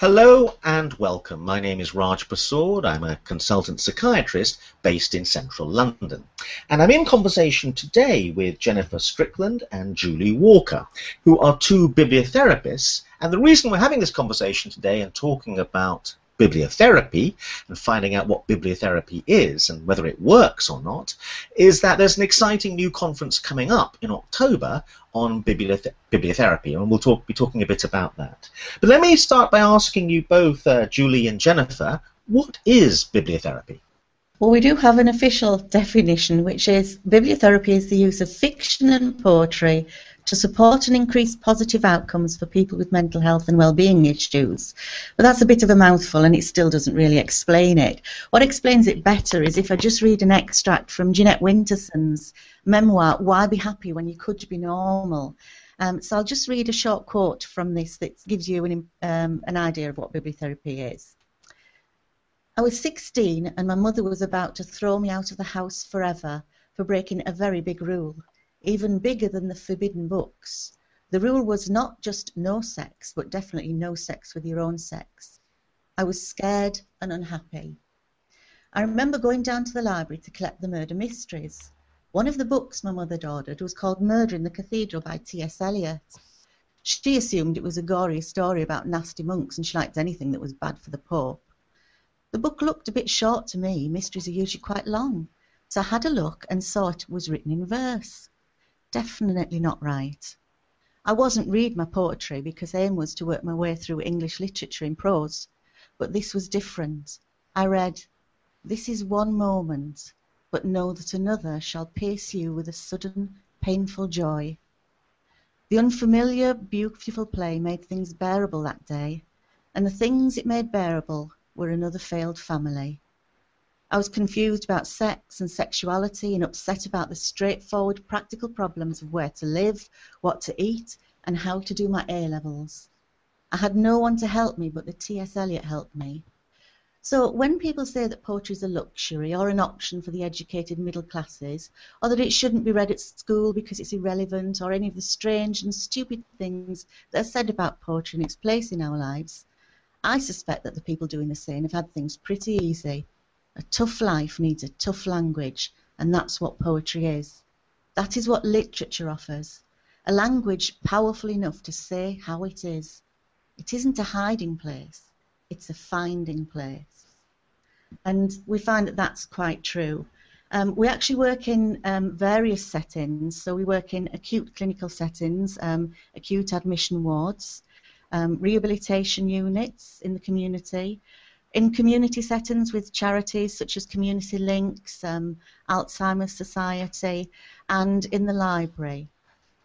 Hello and welcome. My name is Raj Persaud. I'm a consultant psychiatrist based in central London. And I'm in conversation today with Jennifer Strickland and Julie Walker, who are two bibliotherapists. And the reason we're having this conversation today and talking about bibliotherapy and finding out what bibliotherapy is and whether it works or not is that there's an exciting new conference coming up in October on biblioth bibliotherapy and we'll talk, be talking a bit about that. But let me start by asking you both, uh, Julie and Jennifer, what is bibliotherapy? Well, we do have an official definition, which is bibliotherapy is the use of fiction and poetry to support and increase positive outcomes for people with mental health and well-being issues. But that's a bit of a mouthful and it still doesn't really explain it. What explains it better is if I just read an extract from Jeanette Winterson's memoir, Why Be Happy When You Could Be Normal? Um, so I'll just read a short quote from this that gives you an, um, an idea of what bibliotherapy is. I was 16 and my mother was about to throw me out of the house forever for breaking a very big rule even bigger than the forbidden books. The rule was not just no sex, but definitely no sex with your own sex. I was scared and unhappy. I remember going down to the library to collect the murder mysteries. One of the books my mother had ordered was called Murder in the Cathedral by T.S. Eliot. She assumed it was a gory story about nasty monks and she liked anything that was bad for the Pope. The book looked a bit short to me. Mysteries are usually quite long. So I had a look and saw it was written in verse definitely not right. I wasn't read my poetry because aim was to work my way through English literature in prose, but this was different. I read, This is one moment, but know that another shall pierce you with a sudden, painful joy. The unfamiliar, beautiful play made things bearable that day, and the things it made bearable were another failed family. I was confused about sex and sexuality and upset about the straightforward practical problems of where to live, what to eat, and how to do my A levels. I had no one to help me, but the T.S. Eliot helped me. So when people say that poetry is a luxury or an option for the educated middle classes, or that it shouldn't be read at school because it's irrelevant, or any of the strange and stupid things that are said about poetry and its place in our lives, I suspect that the people doing the same have had things pretty easy. A tough life needs a tough language, and that's what poetry is. That is what literature offers. A language powerful enough to say how it is. It isn't a hiding place, it's a finding place. And we find that that's quite true. Um, we actually work in um, various settings. So we work in acute clinical settings, um, acute admission wards, um, rehabilitation units in the community, in community settings with charities such as Community Links, um, Alzheimer's Society, and in the library.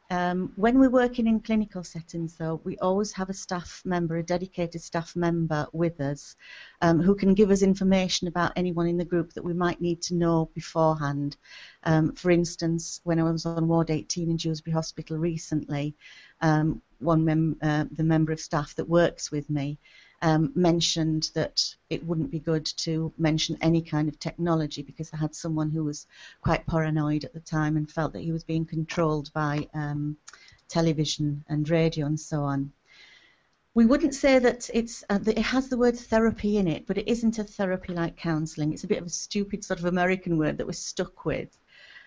Um, when we're working in clinical settings, though, we always have a staff member, a dedicated staff member with us, um, who can give us information about anyone in the group that we might need to know beforehand. Um, for instance, when I was on Ward 18 in Dewsbury Hospital recently, um, one mem uh, the member of staff that works with me um, mentioned that it wouldn't be good to mention any kind of technology because I had someone who was quite paranoid at the time and felt that he was being controlled by um, television and radio and so on. We wouldn't say that it's uh, that it has the word therapy in it, but it isn't a therapy like counselling. It's a bit of a stupid sort of American word that we're stuck with.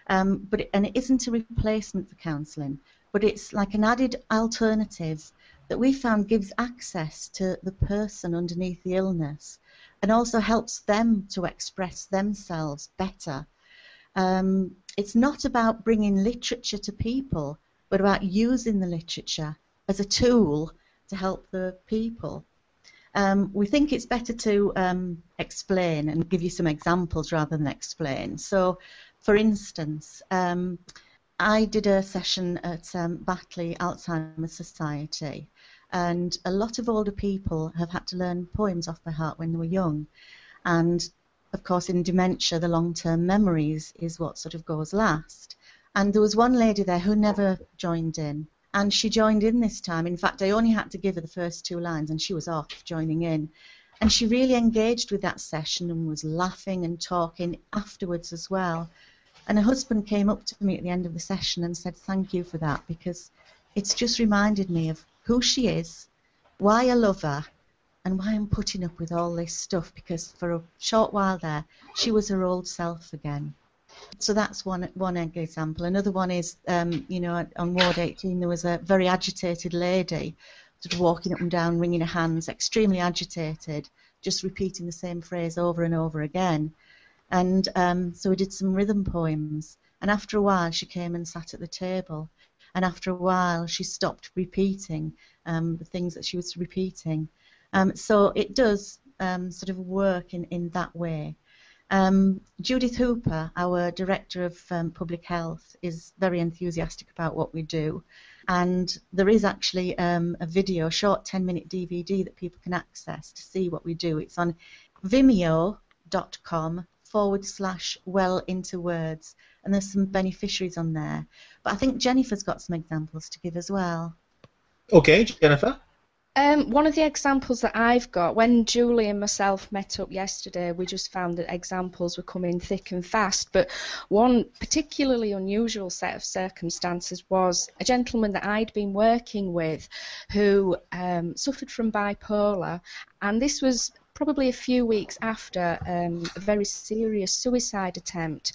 Um, but it, and it isn't a replacement for counselling, but it's like an added alternative that we found gives access to the person underneath the illness and also helps them to express themselves better. Um, it's not about bringing literature to people, but about using the literature as a tool to help the people. Um, we think it's better to um, explain and give you some examples rather than explain. So, for instance, um, I did a session at um, Batley Alzheimer's Society, and a lot of older people have had to learn poems off by heart when they were young. And of course, in dementia, the long term memories is what sort of goes last. And there was one lady there who never joined in. And she joined in this time. In fact, I only had to give her the first two lines, and she was off joining in. And she really engaged with that session and was laughing and talking afterwards as well. And her husband came up to me at the end of the session and said, Thank you for that, because it's just reminded me of who she is, why I love her, and why I'm putting up with all this stuff because for a short while there, she was her old self again. So that's one one example. Another one is, um, you know, on Ward 18 there was a very agitated lady, sort of walking up and down, wringing her hands, extremely agitated, just repeating the same phrase over and over again. And um, so we did some rhythm poems. And after a while, she came and sat at the table. And after a while, she stopped repeating um, the things that she was repeating. Um, so it does um, sort of work in, in that way. Um, Judith Hooper, our Director of um, Public Health, is very enthusiastic about what we do. And there is actually um, a video, a short 10 minute DVD that people can access to see what we do. It's on vimeo.com forward slash well into words. And there's some beneficiaries on there. But I think Jennifer's got some examples to give as well. Okay, Jennifer. Um, one of the examples that I've got, when Julie and myself met up yesterday, we just found that examples were coming thick and fast. But one particularly unusual set of circumstances was a gentleman that I'd been working with who um, suffered from bipolar, and this was probably a few weeks after um, a very serious suicide attempt.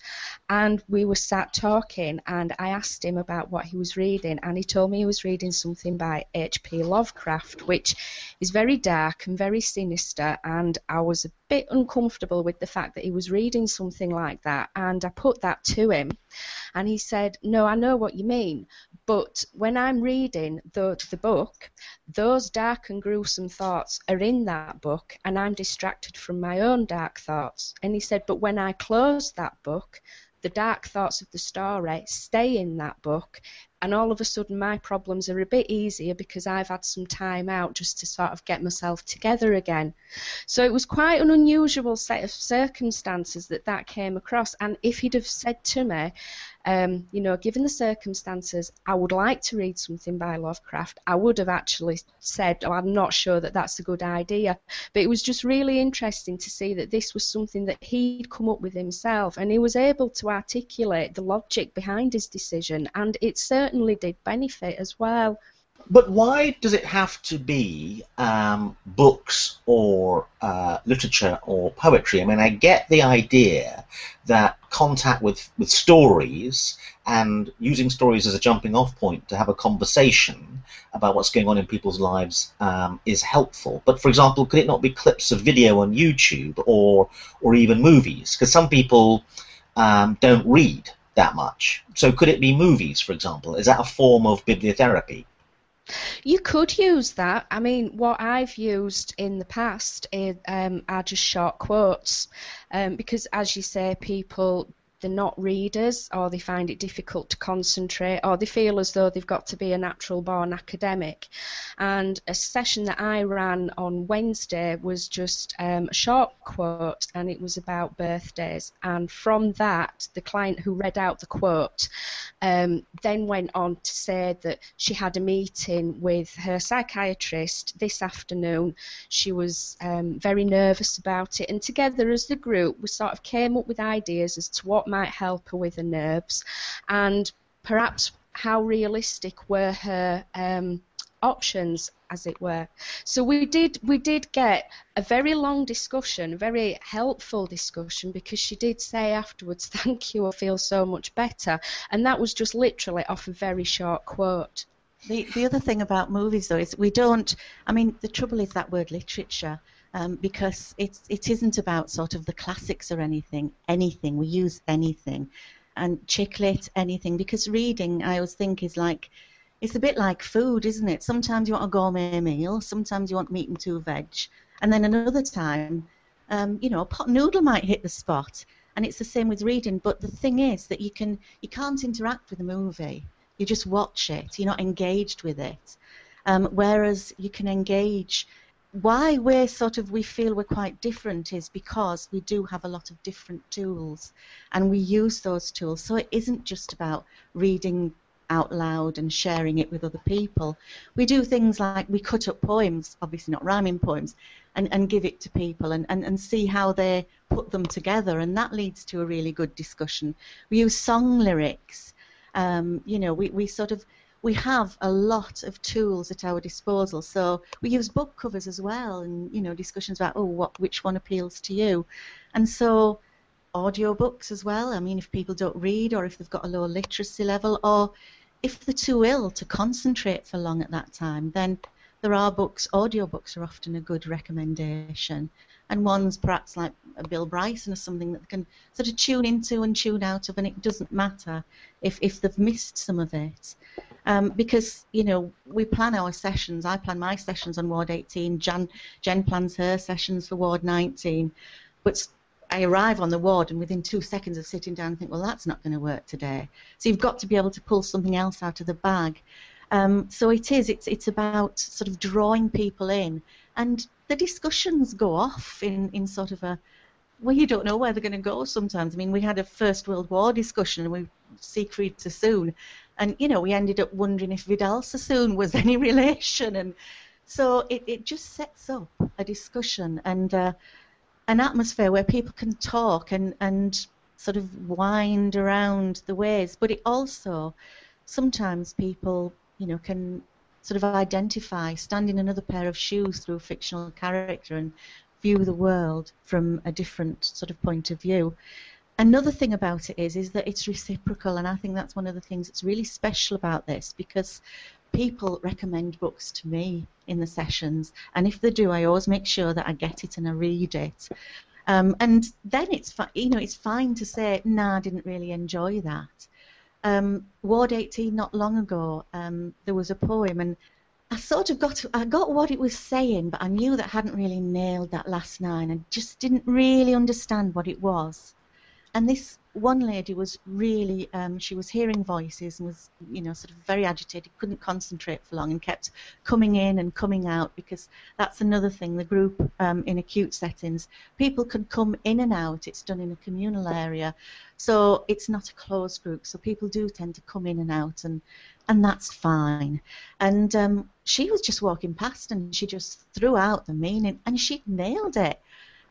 And we were sat talking, and I asked him about what he was reading, and he told me he was reading something by H.P. Lovecraft, which is very dark and very sinister. And I was a bit uncomfortable with the fact that he was reading something like that, and I put that to him. And he said, No, I know what you mean, but when I'm reading the, the book, those dark and gruesome thoughts are in that book, and I'm distracted from my own dark thoughts. And he said, But when I close that book, the dark thoughts of the story stay in that book, and all of a sudden my problems are a bit easier because I've had some time out just to sort of get myself together again. So it was quite an unusual set of circumstances that that came across, and if he'd have said to me, um, you know, given the circumstances, I would like to read something by Lovecraft. I would have actually said, oh, I'm not sure that that's a good idea. But it was just really interesting to see that this was something that he'd come up with himself, and he was able to articulate the logic behind his decision, and it certainly did benefit as well. But why does it have to be um, books or uh, literature or poetry? I mean, I get the idea that contact with, with stories and using stories as a jumping off point to have a conversation about what's going on in people's lives um, is helpful. But for example, could it not be clips of video on YouTube or or even movies? Because some people um, don't read that much. So could it be movies, for example? Is that a form of bibliotherapy? You could use that. I mean, what I've used in the past is, um, are just short quotes, um, because as you say, people they're not readers or they find it difficult to concentrate or they feel as though they've got to be a natural born academic. And a session that I ran on Wednesday was just um, a short quote and it was about birthdays. And from that, the client who read out the quote um, then went on to say that she had a meeting with her psychiatrist this afternoon. She was um, very nervous about it, and together as the group, we sort of came up with ideas as to what might help her with her nerves, and perhaps how realistic were her um, options as it were. So we did we did get a very long discussion very helpful discussion because she did say afterwards thank you i feel so much better. And that was just literally off a very short quote. The, the other thing about movies though is we don't i mean the trouble is that word literature um, because it's it isn't about sort of the classics or anything anything we use anything and chick lit anything because reading i always think is like it's a bit like food, isn't it? Sometimes you want a gourmet meal, sometimes you want meat and two veg, and then another time, um, you know, a pot noodle might hit the spot. And it's the same with reading. But the thing is that you can you can't interact with a movie. You just watch it. You're not engaged with it. Um, whereas you can engage. Why we're sort of we feel we're quite different is because we do have a lot of different tools, and we use those tools. So it isn't just about reading out loud and sharing it with other people. We do things like we cut up poems, obviously not rhyming poems, and, and give it to people and, and, and see how they put them together, and that leads to a really good discussion. We use song lyrics. Um, you know, we, we sort of we have a lot of tools at our disposal. So we use book covers as well, and you know discussions about oh what which one appeals to you, and so audio books as well. I mean, if people don't read or if they've got a low literacy level, or if they're too ill to concentrate for long at that time, then there are books. audiobooks are often a good recommendation, and ones perhaps like Bill Bryson or something that can sort of tune into and tune out of, and it doesn't matter if if they've missed some of it. Um, because you know we plan our sessions. I plan my sessions on Ward 18. Jan, Jen plans her sessions for Ward 19. But I arrive on the ward and within two seconds of sitting down, I think, well, that's not going to work today. So you've got to be able to pull something else out of the bag. Um, so it is. It's it's about sort of drawing people in, and the discussions go off in in sort of a well, you don't know where they're going to go sometimes. I mean, we had a First World War discussion with Siegfried Sassoon, and you know we ended up wondering if Vidal Sassoon was any relation, and so it, it just sets up a discussion and uh, an atmosphere where people can talk and and sort of wind around the ways, but it also sometimes people you know can sort of identify, stand in another pair of shoes through a fictional character and view the world from a different sort of point of view. Another thing about it is, is that it's reciprocal, and I think that's one of the things that's really special about this because people recommend books to me in the sessions, and if they do, I always make sure that I get it and I read it. Um, and then it's you know it's fine to say, "Nah, I didn't really enjoy that." Um, Ward 18, not long ago, um, there was a poem, and I sort of got I got what it was saying, but I knew that I hadn't really nailed that last line. and just didn't really understand what it was and this one lady was really um, she was hearing voices and was you know sort of very agitated couldn't concentrate for long and kept coming in and coming out because that's another thing the group um, in acute settings. People can come in and out it's done in a communal area. So it's not a closed group so people do tend to come in and out and and that's fine. And um, she was just walking past and she just threw out the meaning and she nailed it.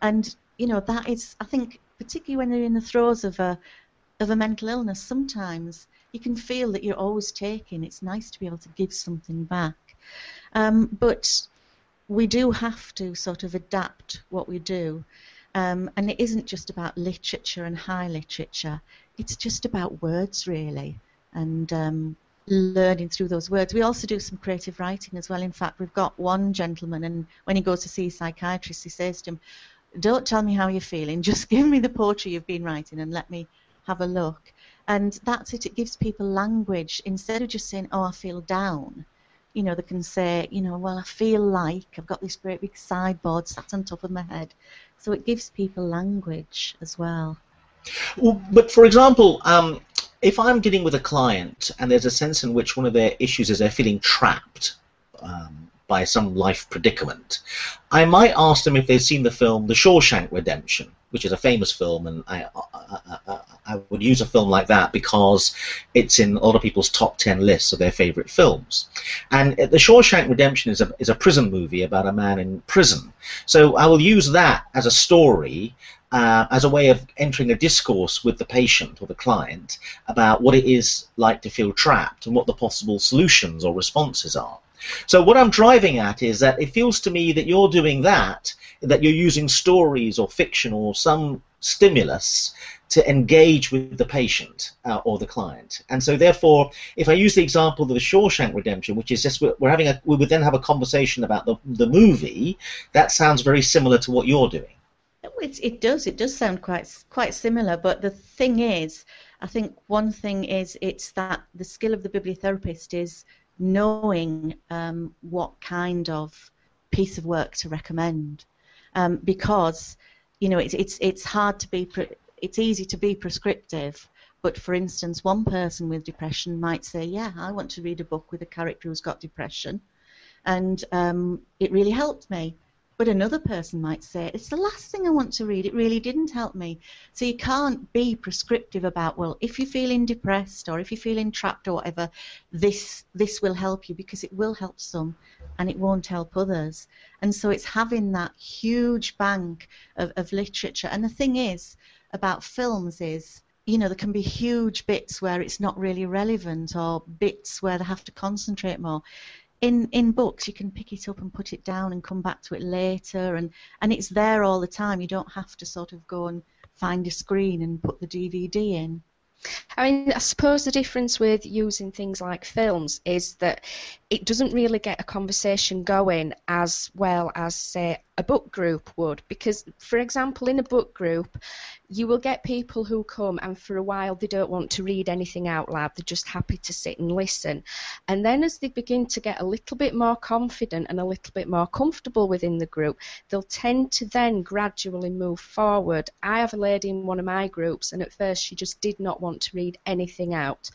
And you know that is i think particularly when they're in the throes of a of a mental illness, sometimes you can feel that you're always taking. It's nice to be able to give something back, um, but we do have to sort of adapt what we do. Um, and it isn't just about literature and high literature. It's just about words, really, and um, learning through those words. We also do some creative writing as well. In fact, we've got one gentleman, and when he goes to see a psychiatrist, he says to him, don't tell me how you're feeling. Just give me the poetry you've been writing and let me have a look. And that's it. It gives people language instead of just saying, "Oh, I feel down." You know, they can say, you know, well, I feel like I've got this great big sideboard sat on top of my head. So it gives people language as well. Well, but for example, um, if I'm dealing with a client and there's a sense in which one of their issues is they're feeling trapped, um, by some life predicament, I might ask them if they've seen the film The Shawshank Redemption, which is a famous film, and I, I, I, I would use a film like that because it's in a lot of people's top 10 lists of their favorite films. And The Shawshank Redemption is a, is a prison movie about a man in prison. So I will use that as a story uh, as a way of entering a discourse with the patient or the client about what it is like to feel trapped and what the possible solutions or responses are. So what I'm driving at is that it feels to me that you're doing that, that you're using stories or fiction or some stimulus to engage with the patient uh, or the client. And so therefore, if I use the example of the Shawshank Redemption, which is just we're having a, we would then have a conversation about the, the movie, that sounds very similar to what you're doing. It, it does. It does sound quite quite similar. But the thing is, I think one thing is it's that the skill of the bibliotherapist is knowing um, what kind of piece of work to recommend, um, because you know it's it's it's hard to be pre- it's easy to be prescriptive. But for instance, one person with depression might say, "Yeah, I want to read a book with a character who's got depression," and um, it really helped me. But another person might say, it's the last thing I want to read, it really didn't help me. So you can't be prescriptive about, well, if you're feeling depressed or if you're feeling trapped or whatever, this this will help you because it will help some and it won't help others. And so it's having that huge bank of, of literature. And the thing is about films is you know, there can be huge bits where it's not really relevant or bits where they have to concentrate more. In, in books, you can pick it up and put it down and come back to it later, and, and it's there all the time. You don't have to sort of go and find a screen and put the DVD in. I mean, I suppose the difference with using things like films is that it doesn't really get a conversation going as well as, say, a book group would. Because, for example, in a book group, you will get people who come and for a while they don't want to read anything out loud, they're just happy to sit and listen. And then as they begin to get a little bit more confident and a little bit more comfortable within the group, they'll tend to then gradually move forward. I have a lady in one of my groups, and at first she just did not want to read anything out.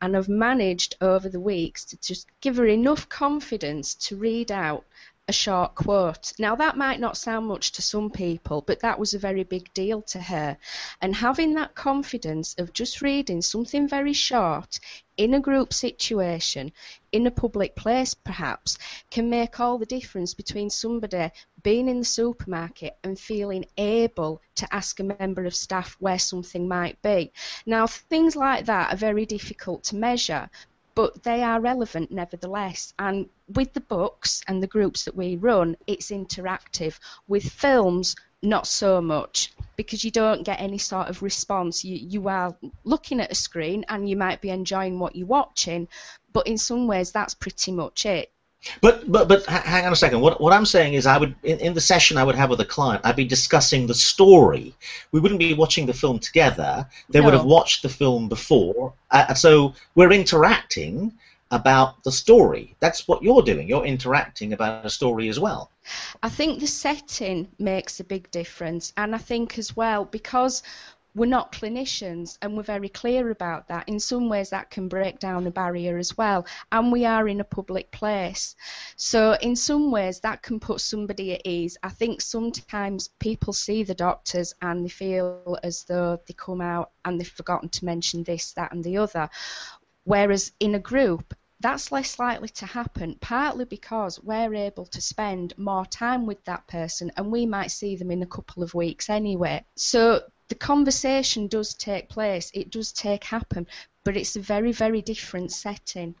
And I've managed over the weeks to just give her enough confidence to read out a short quote. Now, that might not sound much to some people, but that was a very big deal to her. And having that confidence of just reading something very short in a group situation, in a public place perhaps, can make all the difference between somebody being in the supermarket and feeling able to ask a member of staff where something might be. Now, things like that are very difficult to measure, but they are relevant nevertheless. And with the books and the groups that we run, it's interactive. With films, not so much because you don't get any sort of response. You, you are looking at a screen and you might be enjoying what you're watching, but in some ways, that's pretty much it. But but but hang on a second. What what I'm saying is, I would in, in, the session I would have with a client, I'd be discussing the story. We wouldn't be watching the film together. They no. would have watched the film before, uh, so we're interacting about the story. That's what you're doing. You're interacting about a story as well. I think the setting makes a big difference, and I think as well because we're not clinicians and we're very clear about that. In some ways, that can break down a barrier as well. And we are in a public place. So, in some ways, that can put somebody at ease. I think sometimes people see the doctors and they feel as though they come out and they've forgotten to mention this, that, and the other. Whereas in a group, that's less likely to happen, partly because we're able to spend more time with that person and we might see them in a couple of weeks anyway. So the conversation does take place, it does take happen, but it's a very, very different setting.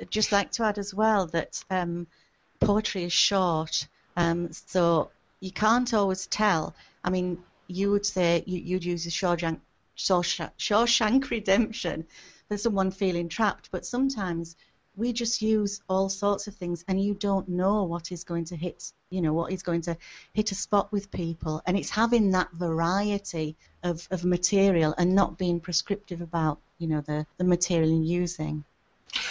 I'd just like to add as well that um, poetry is short, um, so you can't always tell. I mean, you would say you, would use a Shawshank, Shawshank Redemption for someone feeling trapped, but sometimes we just use all sorts of things and you don't know what is going to hit you know what is going to hit a spot with people and it's having that variety of, of material and not being prescriptive about you know the, the material you're using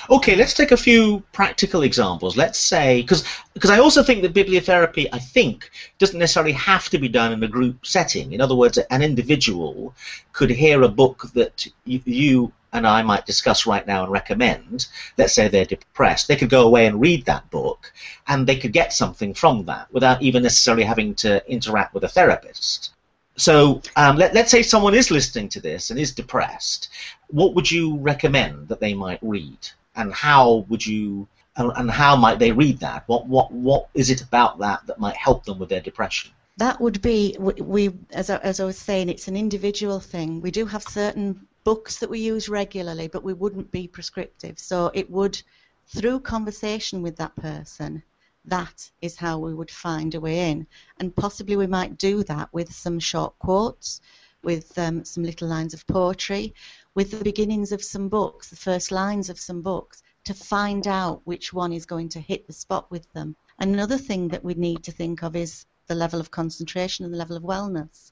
Okay, let's take a few practical examples. Let's say, because I also think that bibliotherapy, I think, doesn't necessarily have to be done in a group setting. In other words, an individual could hear a book that you, you and I might discuss right now and recommend, let's say they're depressed, they could go away and read that book and they could get something from that without even necessarily having to interact with a therapist. So um, let, let's say someone is listening to this and is depressed. What would you recommend that they might read, and how would you, and, and how might they read that? What what what is it about that that might help them with their depression? That would be we as I, as I was saying, it's an individual thing. We do have certain books that we use regularly, but we wouldn't be prescriptive. So it would, through conversation with that person, that is how we would find a way in. And possibly we might do that with some short quotes, with um, some little lines of poetry, with the beginnings of some books, the first lines of some books, to find out which one is going to hit the spot with them. Another thing that we need to think of is the level of concentration and the level of wellness.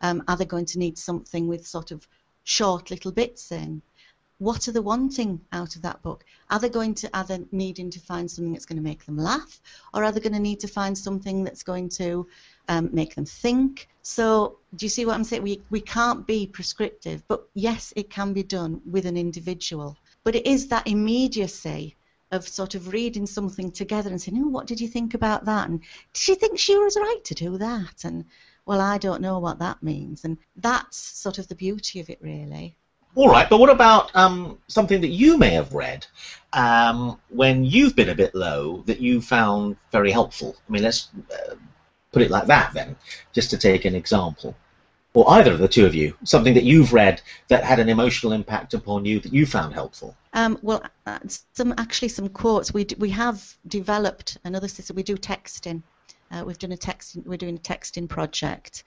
Um, are they going to need something with sort of short little bits in. What are they wanting out of that book? Are they going to are they needing to find something that's going to make them laugh, or are they going to need to find something that's going to um, make them think? So do you see what I'm saying? We we can't be prescriptive, but yes, it can be done with an individual. But it is that immediacy of sort of reading something together and saying, "Oh, what did you think about that?" and "Did you think she was right to do that?" and well, I don't know what that means. And that's sort of the beauty of it, really. All right, but what about um, something that you may have read um, when you've been a bit low that you found very helpful? I mean, let's uh, put it like that then, just to take an example. or either of the two of you, something that you've read that had an emotional impact upon you that you found helpful? Um, well, uh, some actually some quotes. We we have developed another system. We do texting. Uh, we've done a texting. We're doing a texting project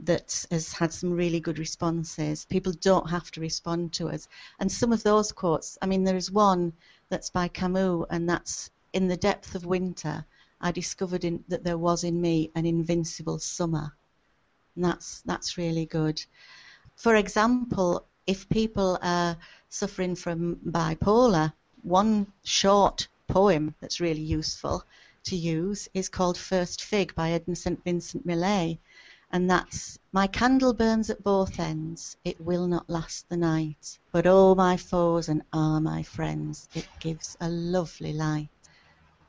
that has had some really good responses. People don't have to respond to us, and some of those quotes. I mean, there is one that's by Camus, and that's in the depth of winter. I discovered in, that there was in me an invincible summer and that's that's really good. For example, if people are suffering from bipolar, one short poem that's really useful to use is called First Fig by Edmund St. Vincent Millay. And that's My candle burns at both ends, it will not last the night. But oh, my foes and ah, my friends, it gives a lovely light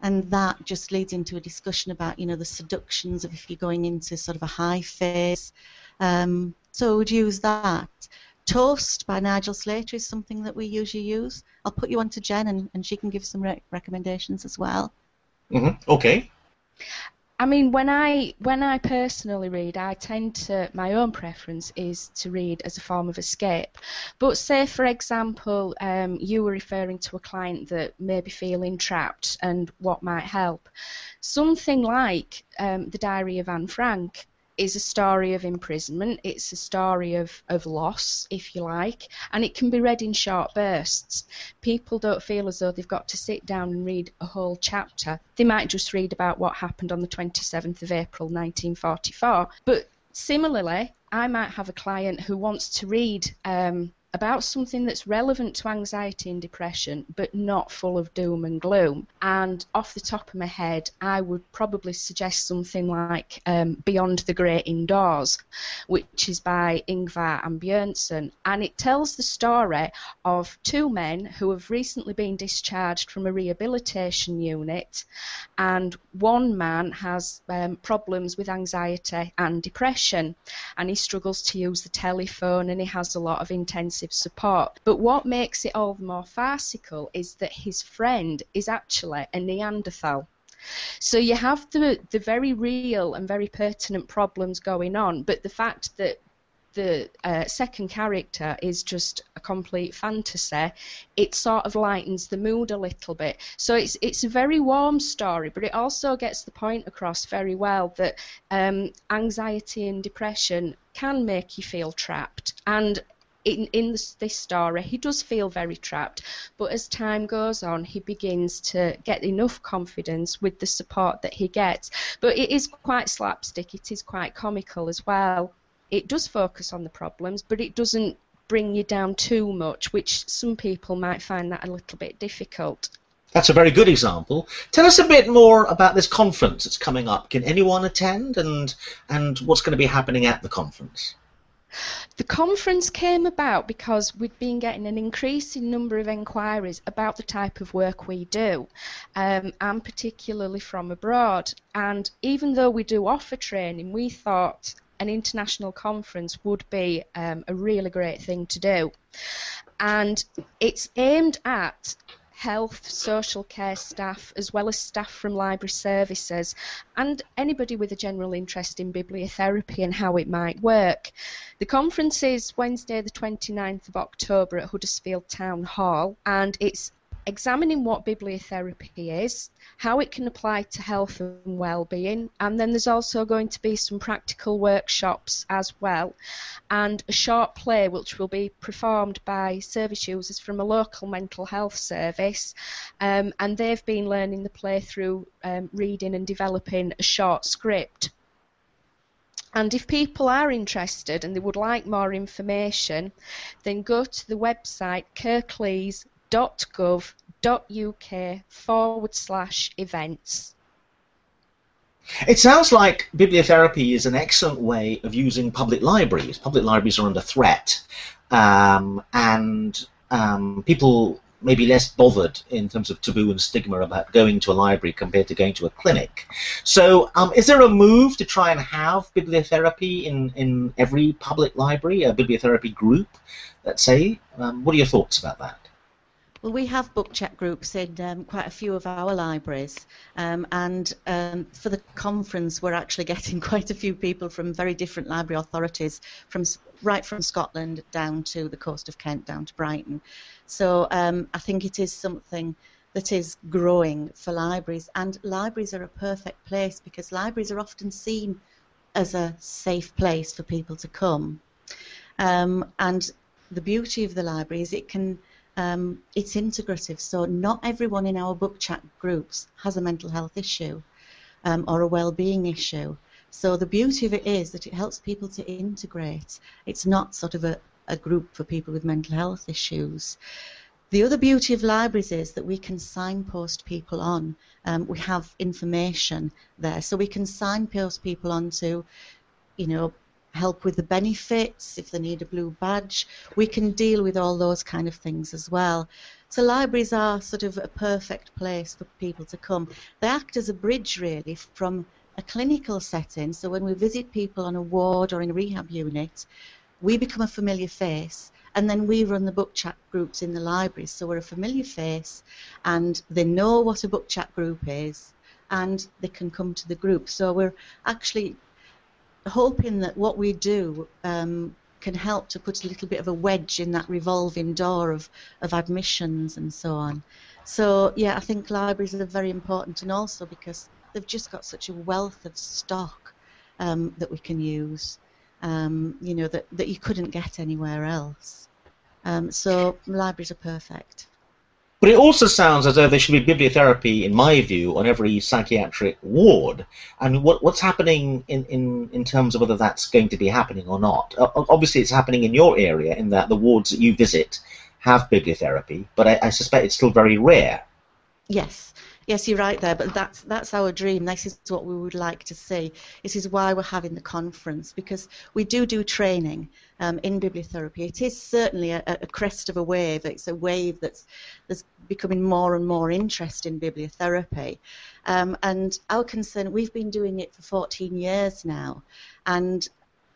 and that just leads into a discussion about you know the seductions of if you're going into sort of a high phase. Um, so we'd use that. Toast by Nigel Slater is something that we usually use. I'll put you on to Jen and, and she can give some re- recommendations as well. Mm-hmm. Okay. I mean, when I when I personally read, I tend to my own preference is to read as a form of escape. But say, for example, um, you were referring to a client that may be feeling trapped, and what might help. Something like um, the Diary of Anne Frank is a story of imprisonment. It's a story of, of loss, if you like, and it can be read in short bursts. People don't feel as though they've got to sit down and read a whole chapter. They might just read about what happened on the 27th of April 1944. But similarly, I might have a client who wants to read um, about something that's relevant to anxiety and depression, but not full of doom and gloom. And off the top of my head, I would probably suggest something like um, Beyond the Great Indoors, which is by Ingvar Ambjörnsen. And it tells the story of two men who have recently been discharged from a rehabilitation unit, and one man has um, problems with anxiety and depression, and he struggles to use the telephone and he has a lot of intense support. But what makes it all the more farcical is that his friend is actually a Neanderthal. So you have the the very real and very pertinent problems going on, but the fact that the uh, second character is just a complete fantasy, it sort of lightens the mood a little bit. So it's it's a very warm story, but it also gets the point across very well that um, anxiety and depression can make you feel trapped, and in, in this, this story, he does feel very trapped, but as time goes on, he begins to get enough confidence with the support that he gets. But it is quite slapstick, it is quite comical as well. It does focus on the problems, but it doesn't bring you down too much, which some people might find that a little bit difficult. That's a very good example. Tell us a bit more about this conference that's coming up. Can anyone attend, and and what's going to be happening at the conference? The conference came about because we'd been getting an increasing number of enquiries about the type of work we do, um, and particularly from abroad. And even though we do offer training, we thought an international conference would be um, a really great thing to do. And it's aimed at health, social care staff, as well as staff from library services, and anybody with a general interest in bibliotherapy and how it might work. The conference is Wednesday, the 29th of October at Huddersfield Town Hall, and it's examining what bibliotherapy is, how it can apply to health and well-being, and then there's also going to be some practical workshops as well, and a short play which will be performed by service users from a local mental health service, um, and they've been learning the play through um, reading and developing a short script. And if people are interested and they would like more information, then go to the website kirklees www.gov.uk forward slash events. It sounds like bibliotherapy is an excellent way of using public libraries. Public libraries are under threat, um, and um, people may be less bothered in terms of taboo and stigma about going to a library compared to going to a clinic. So, um, is there a move to try and have bibliotherapy in, in every public library, a bibliotherapy group, let's say? Um, what are your thoughts about that? Well, we have book chat groups in um, quite a few of our libraries, um, and um, for the conference, we're actually getting quite a few people from very different library authorities, from right from Scotland down to the coast of Kent, down to Brighton. So um, I think it is something that is growing for libraries, and libraries are a perfect place because libraries are often seen as a safe place for people to come. Um, and the beauty of the library is it can um, it's integrative. So not everyone in our book chat groups has a mental health issue um, or a well-being issue. So the beauty of it is that it helps people to integrate. It's not sort of a, a group for people with mental health issues. The other beauty of libraries is that we can signpost people on. Um, we have information there, so we can signpost people on to, you know, help with the benefits, if they need a blue badge. We can deal with all those kind of things as well. So libraries are sort of a perfect place for people to come. They act as a bridge really from a clinical setting. So when we visit people on a ward or in a rehab unit, we become a familiar face and then we run the book chat groups in the library. So we're a familiar face and they know what a book chat group is and they can come to the group. So we're actually hoping that what we do um, can help to put a little bit of a wedge in that revolving door of, of admissions and so on. So yeah, I think libraries are very important, and also because they've just got such a wealth of stock um, that we can use, um, you know, that, that you couldn't get anywhere else. Um, so libraries are perfect. But it also sounds as though there should be bibliotherapy, in my view, on every psychiatric ward. And what, what's happening in, in, in terms of whether that's going to be happening or not? Obviously, it's happening in your area, in that the wards that you visit have bibliotherapy, but I, I suspect it's still very rare. Yes, Yes, you're right there, but that's that's our dream. This is what we would like to see. This is why we're having the conference because we do do training um, in bibliotherapy. It is certainly a, a, crest of a wave. It's a wave that's that's becoming more and more interest in bibliotherapy. Um, and our concern, we've been doing it for 14 years now, and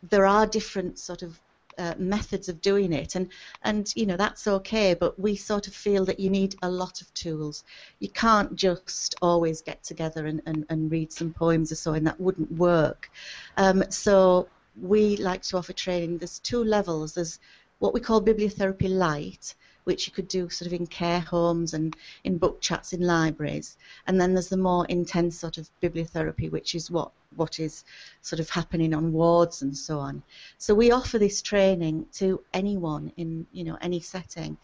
there are different sort of uh, methods of doing it. And and you know that's okay but we sort of feel that you need a lot of tools. You can't just always get together and, and, and read some poems or so and that wouldn't work. Um, so we like to offer training. There's two levels. There's what we call bibliotherapy light which you could do sort of in care homes and in book chats in libraries. And then there's the more intense sort of bibliotherapy, which is what, what is sort of happening on wards and so on. So we offer this training to anyone in you know any setting.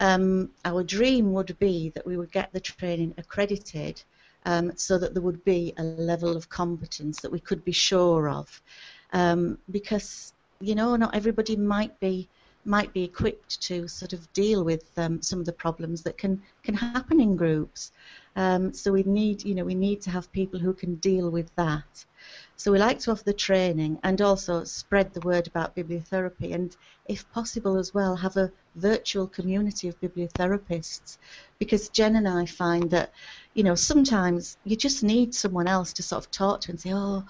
Um, our dream would be that we would get the training accredited um, so that there would be a level of competence that we could be sure of. Um, because, you know, not everybody might be might be equipped to sort of deal with um, some of the problems that can can happen in groups. Um, so we need, you know, we need to have people who can deal with that. So we like to offer the training and also spread the word about bibliotherapy and, if possible as well, have a virtual community of bibliotherapists. Because Jen and I find that, you know, sometimes you just need someone else to sort of talk to and say, oh,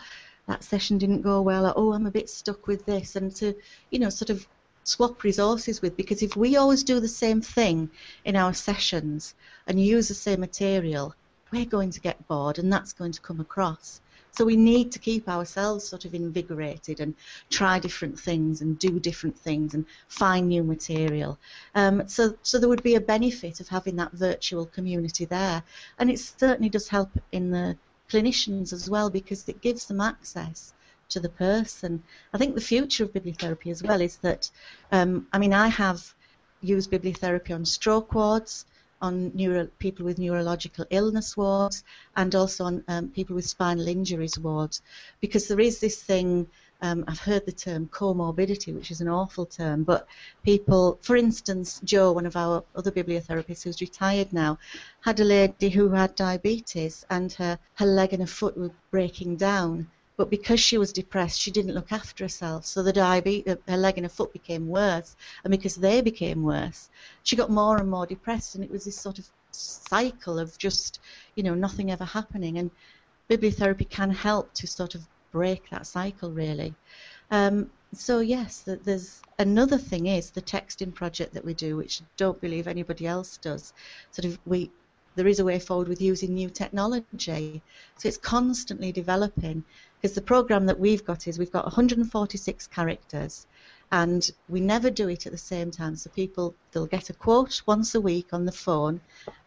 that session didn't go well, or oh, I'm a bit stuck with this, and to, you know, sort of swap resources with because if we always do the same thing in our sessions and use the same material, we're going to get bored and that's going to come across. So we need to keep ourselves sort of invigorated and try different things and do different things and find new material. Um, so, so there would be a benefit of having that virtual community there, and it certainly does help in the clinicians as well because it gives them access to the person. I think the future of bibliotherapy as well is that, um, I mean, I have used bibliotherapy on stroke wards, on neuro, people with neurological illness wards, and also on um, people with spinal injuries wards, because there is this thing. Um, I've heard the term comorbidity, which is an awful term, but people, for instance, Joe, one of our other bibliotherapists who's retired now, had a lady who had diabetes and her, her leg and her foot were breaking down but because she was depressed, she didn't look after herself. So the diabetes, her leg and her foot became worse, and because they became worse, she got more and more depressed, and it was this sort of cycle of just, you know, nothing ever happening. And bibliotherapy can help to sort of break that cycle, really. Um, so yes, there's another thing is the texting project that we do, which I don't believe anybody else does. Sort of we there is a way forward with using new technology. So it's constantly developing because the program that we've got is we've got 146 characters and we never do it at the same time. So people they'll get a quote once a week on the phone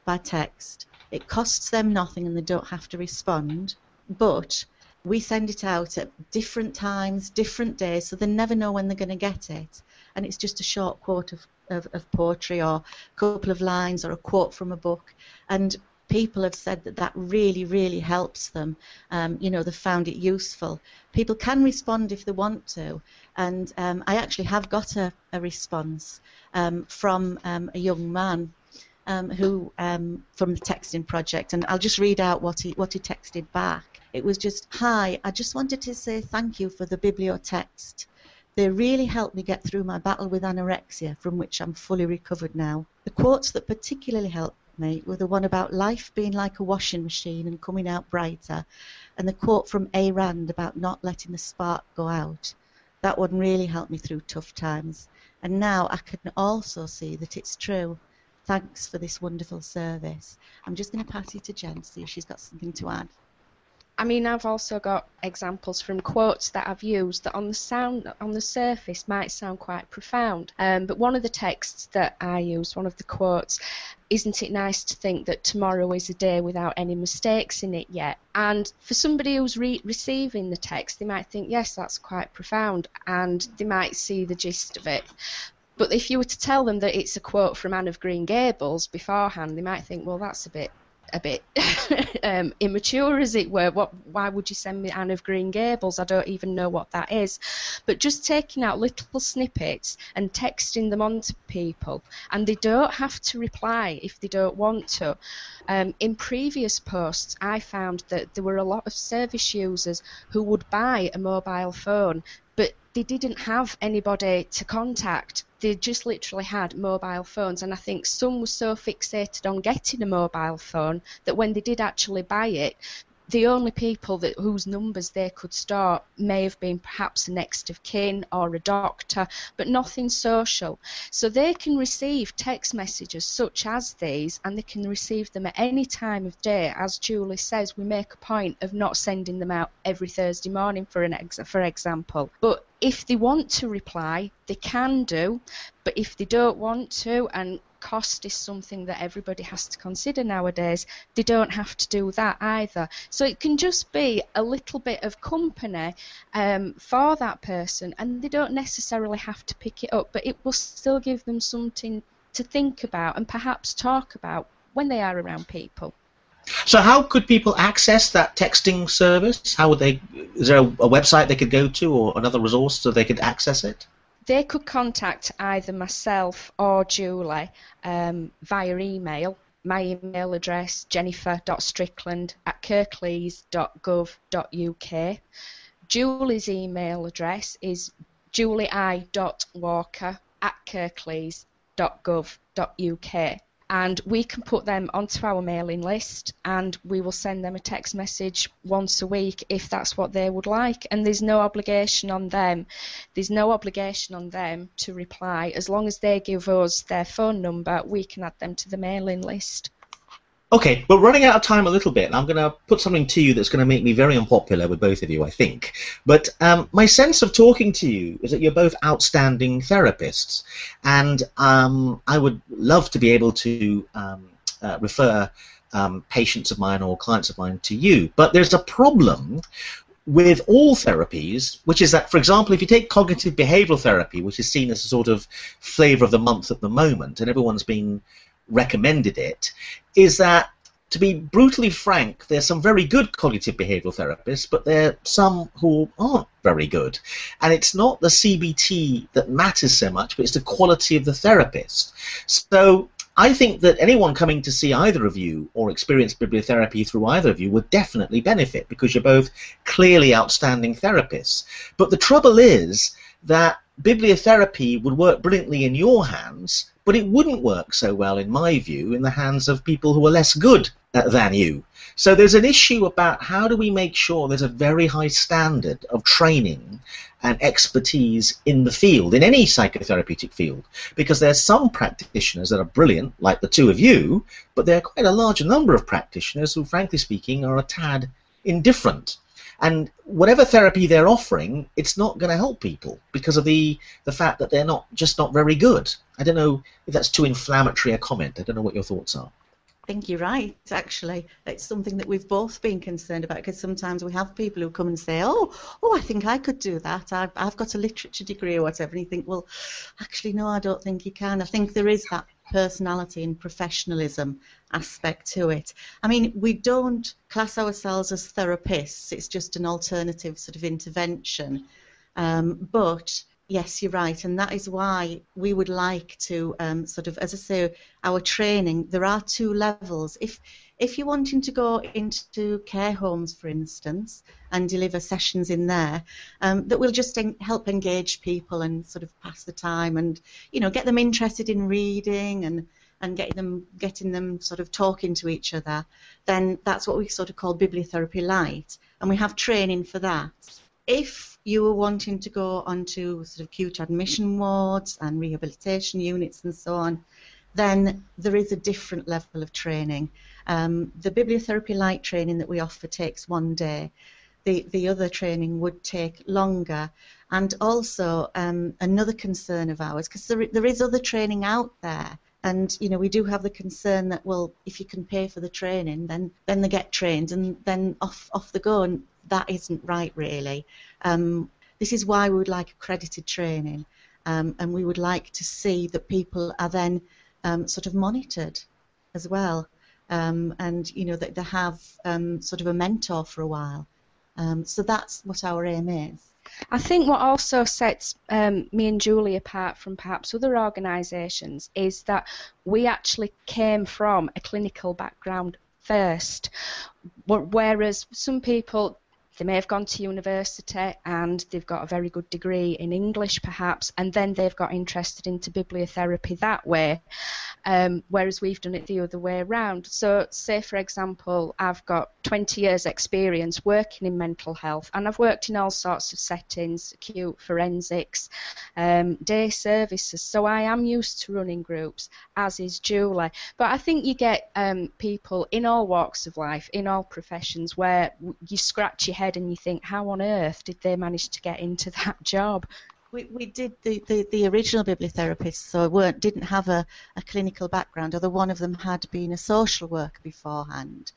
by text. It costs them nothing and they don't have to respond, but we send it out at different times, different days, so they never know when they're going to get it. And it's just a short quote of, of, of, poetry or a couple of lines or a quote from a book. And people have said that that really, really helps them. Um, you know, they've found it useful. People can respond if they want to. And um, I actually have got a, a response um, from um, a young man um, who um, from the texting project, and I'll just read out what he what he texted back. It was just, Hi, I just wanted to say thank you for the bibliotext. They really helped me get through my battle with anorexia, from which I'm fully recovered now. The quotes that particularly helped me were the one about life being like a washing machine and coming out brighter, and the quote from A. Rand about not letting the spark go out. That one really helped me through tough times, and now I can also see that it's true. Thanks for this wonderful service. I'm just going to pass you to Jen, to see if she's got something to add. I mean, I've also got examples from quotes that I've used that on the sound on the surface might sound quite profound. Um, but one of the texts that I use, one of the quotes, isn't it nice to think that tomorrow is a day without any mistakes in it yet? And for somebody who's re- receiving the text, they might think, yes, that's quite profound, and they might see the gist of it. But if you were to tell them that it's a quote from Anne of Green Gables beforehand, they might think, well, that's a bit a bit um, immature, as it were. What? Why would you send me Anne of Green Gables? I don't even know what that is. But just taking out little snippets and texting them on to people, and they don't have to reply if they don't want to. Um, in previous posts, I found that there were a lot of service users who would buy a mobile phone, they didn't have anybody to contact. They just literally had mobile phones, and I think some were so fixated on getting a mobile phone that when they did actually buy it, the only people that whose numbers they could start may have been perhaps a next of kin or a doctor, but nothing social. So they can receive text messages such as these, and they can receive them at any time of day. As Julie says, we make a point of not sending them out every Thursday morning, for an ex- for example. But if they want to reply, they can do. But if they don't want to, and cost is something that everybody has to consider nowadays, they don't have to do that either. So it can just be a little bit of company um, for that person, and they don't necessarily have to pick it up, but it will still give them something to think about and perhaps talk about when they are around people. So how could people access that texting service? How would they? Is there a, a, website they could go to or another resource so they could access it? They could contact either myself or Julie um, via email. My email address, jennifer.strickland at kirklees.gov.uk. Julie's email address is julie.walker at kirklees.gov.uk and we can put them onto our mailing list and we will send them a text message once a week if that's what they would like. And there's no obligation on them there's no obligation on them to reply. As long as they give us their phone number we can add them to the mailing list Okay, we're running out of time a little bit, and I'm going to put something to you that's going to make me very unpopular with both of you, I think. But um, my sense of talking to you is that you're both outstanding therapists, and um, I would love to be able to um, uh, refer um, patients of mine or clients of mine to you. But there's a problem with all therapies, which is that, for example, if you take cognitive behavioral therapy, which is seen as a sort of flavor of the month at the moment, and everyone's been recommended it, is that to be brutally frank, there's some very good cognitive behavioral therapists, but there are some who aren't very good. And it's not the CBT that matters so much, but it's the quality of the therapist. So I think that anyone coming to see either of you or experience bibliotherapy through either of you would definitely benefit because you're both clearly outstanding therapists. But the trouble is that bibliotherapy would work brilliantly in your hands but it wouldn't work so well, in my view, in the hands of people who are less good uh, than you. So there's an issue about how do we make sure there's a very high standard of training and expertise in the field, in any psychotherapeutic field, because there's some practitioners that are brilliant, like the two of you, but there are quite a large number of practitioners who, frankly speaking, are a tad indifferent. And whatever therapy they're offering, it's not going to help people because of the the fact that they're not just not very good. I don't know if that's too inflammatory a comment. I don't know what your thoughts are. Think you're right, actually. It's something that we've both been concerned about because sometimes we have people who come and say, oh, oh, I think I could do that. I've, I've got a literature degree or whatever. And you think, well, actually, no, I don't think you can. I think there is that personality and professionalism aspect to it. I mean, we don't class ourselves as therapists. It's just an alternative sort of intervention. Um, but Yes, you're right, and that is why we would like to um, sort of, as I say, our training. There are two levels. If if you're wanting to go into care homes, for instance, and deliver sessions in there, um, that will just en- help engage people and sort of pass the time, and you know, get them interested in reading and and getting them getting them sort of talking to each other. Then that's what we sort of call bibliotherapy light, and we have training for that. If you were wanting to go onto sort of acute admission wards and rehabilitation units and so on, then there is a different level of training. Um, the bibliotherapy light training that we offer takes one day. The, the other training would take longer. And also um, another concern of ours, because there, there is other training out there, and you know we do have the concern that well if you can pay for the training then then they get trained and then off off the go and that isn't right really. Um, this is why we would like accredited training, um, and we would like to see that people are then um, sort of monitored as well, um, and you know that they have um, sort of a mentor for a while. Um, so that's what our aim is. I think what also sets um, me and Julie apart from perhaps other organisations is that we actually came from a clinical background first, whereas some people they may have gone to university and they've got a very good degree in English, perhaps, and then they've got interested into bibliotherapy that way, um, whereas we've done it the other way around. So, say for example, I've got 20 years' experience working in mental health, and I've worked in all sorts of settings acute forensics, um, day services, so I am used to running groups, as is Julie. But I think you get um, people in all walks of life, in all professions, where you scratch your head head and you think, how on earth did they manage to get into that job? We, we did the, the, the original bibliotherapists, so weren't didn't have a, a clinical background, although one of them had been a social worker beforehand.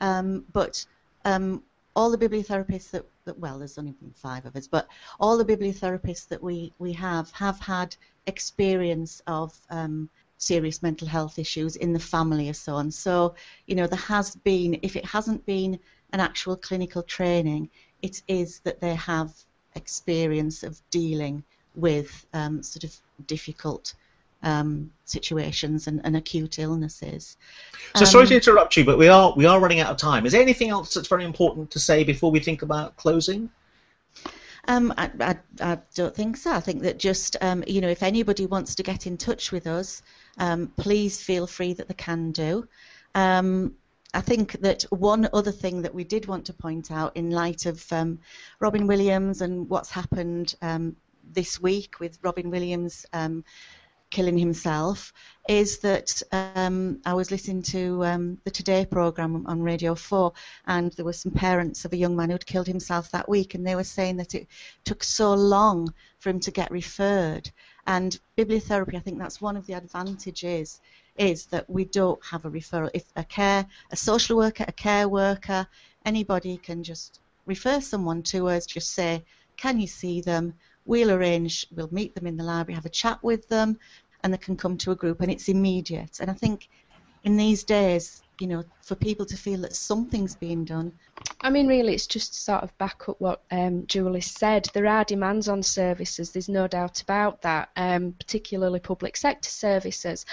Um, but um, all the bibliotherapists that, that, well, there's only been five of us, but all the bibliotherapists that we, we have have had experience of um, serious mental health issues in the family or so on. So, you know, there has been, if it hasn't been an actual clinical training, it is that they have experience of dealing with um, sort of difficult um, situations and, and, acute illnesses. So um, sorry to interrupt you, but we are we are running out of time. Is there anything else that's very important to say before we think about closing? Um, I, I, I, don't think so. I think that just um, you know, if anybody wants to get in touch with us, um, please feel free that they can do. I think that one other thing that we did want to point out in light of um, Robin Williams and what's happened um, this week with Robin Williams um, killing himself is that um, I was listening to um, the Today program on Radio 4 and there were some parents of a young man who'd killed himself that week and they were saying that it took so long for him to get referred. And bibliotherapy I think that's one of the advantages is that we don't have a referral. If a care, a social worker, a care worker, anybody can just refer someone to us, just say, can you see them? We'll arrange, we'll meet them in the library, have a chat with them, and they can come to a group, and it's immediate. And I think in these days, you know, for people to feel that something's being done. I mean, really, it's just to sort of back up what um, Julie said. There are demands on services, there's no doubt about that, um, particularly public sector services.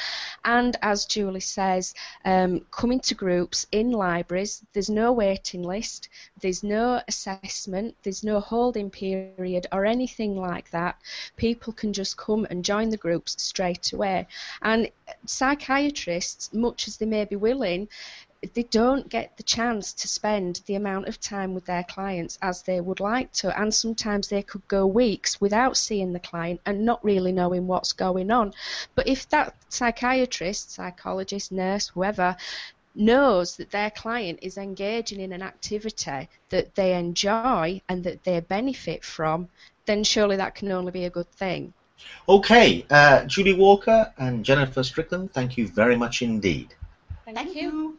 And as Julie says, um, coming to groups in libraries, there's no waiting list, there's no assessment, there's no holding period or anything like that. People can just come and join the groups straight away. And psychiatrists, much as they may be willing, they don't get the chance to spend the amount of time with their clients as they would like to, and sometimes they could go weeks without seeing the client and not really knowing what's going on. But if that psychiatrist, psychologist, nurse, whoever, knows that their client is engaging in an activity that they enjoy and that they benefit from, then surely that can only be a good thing. Okay, uh, Julie Walker and Jennifer Strickland, thank you very much indeed. Thank, thank you. you.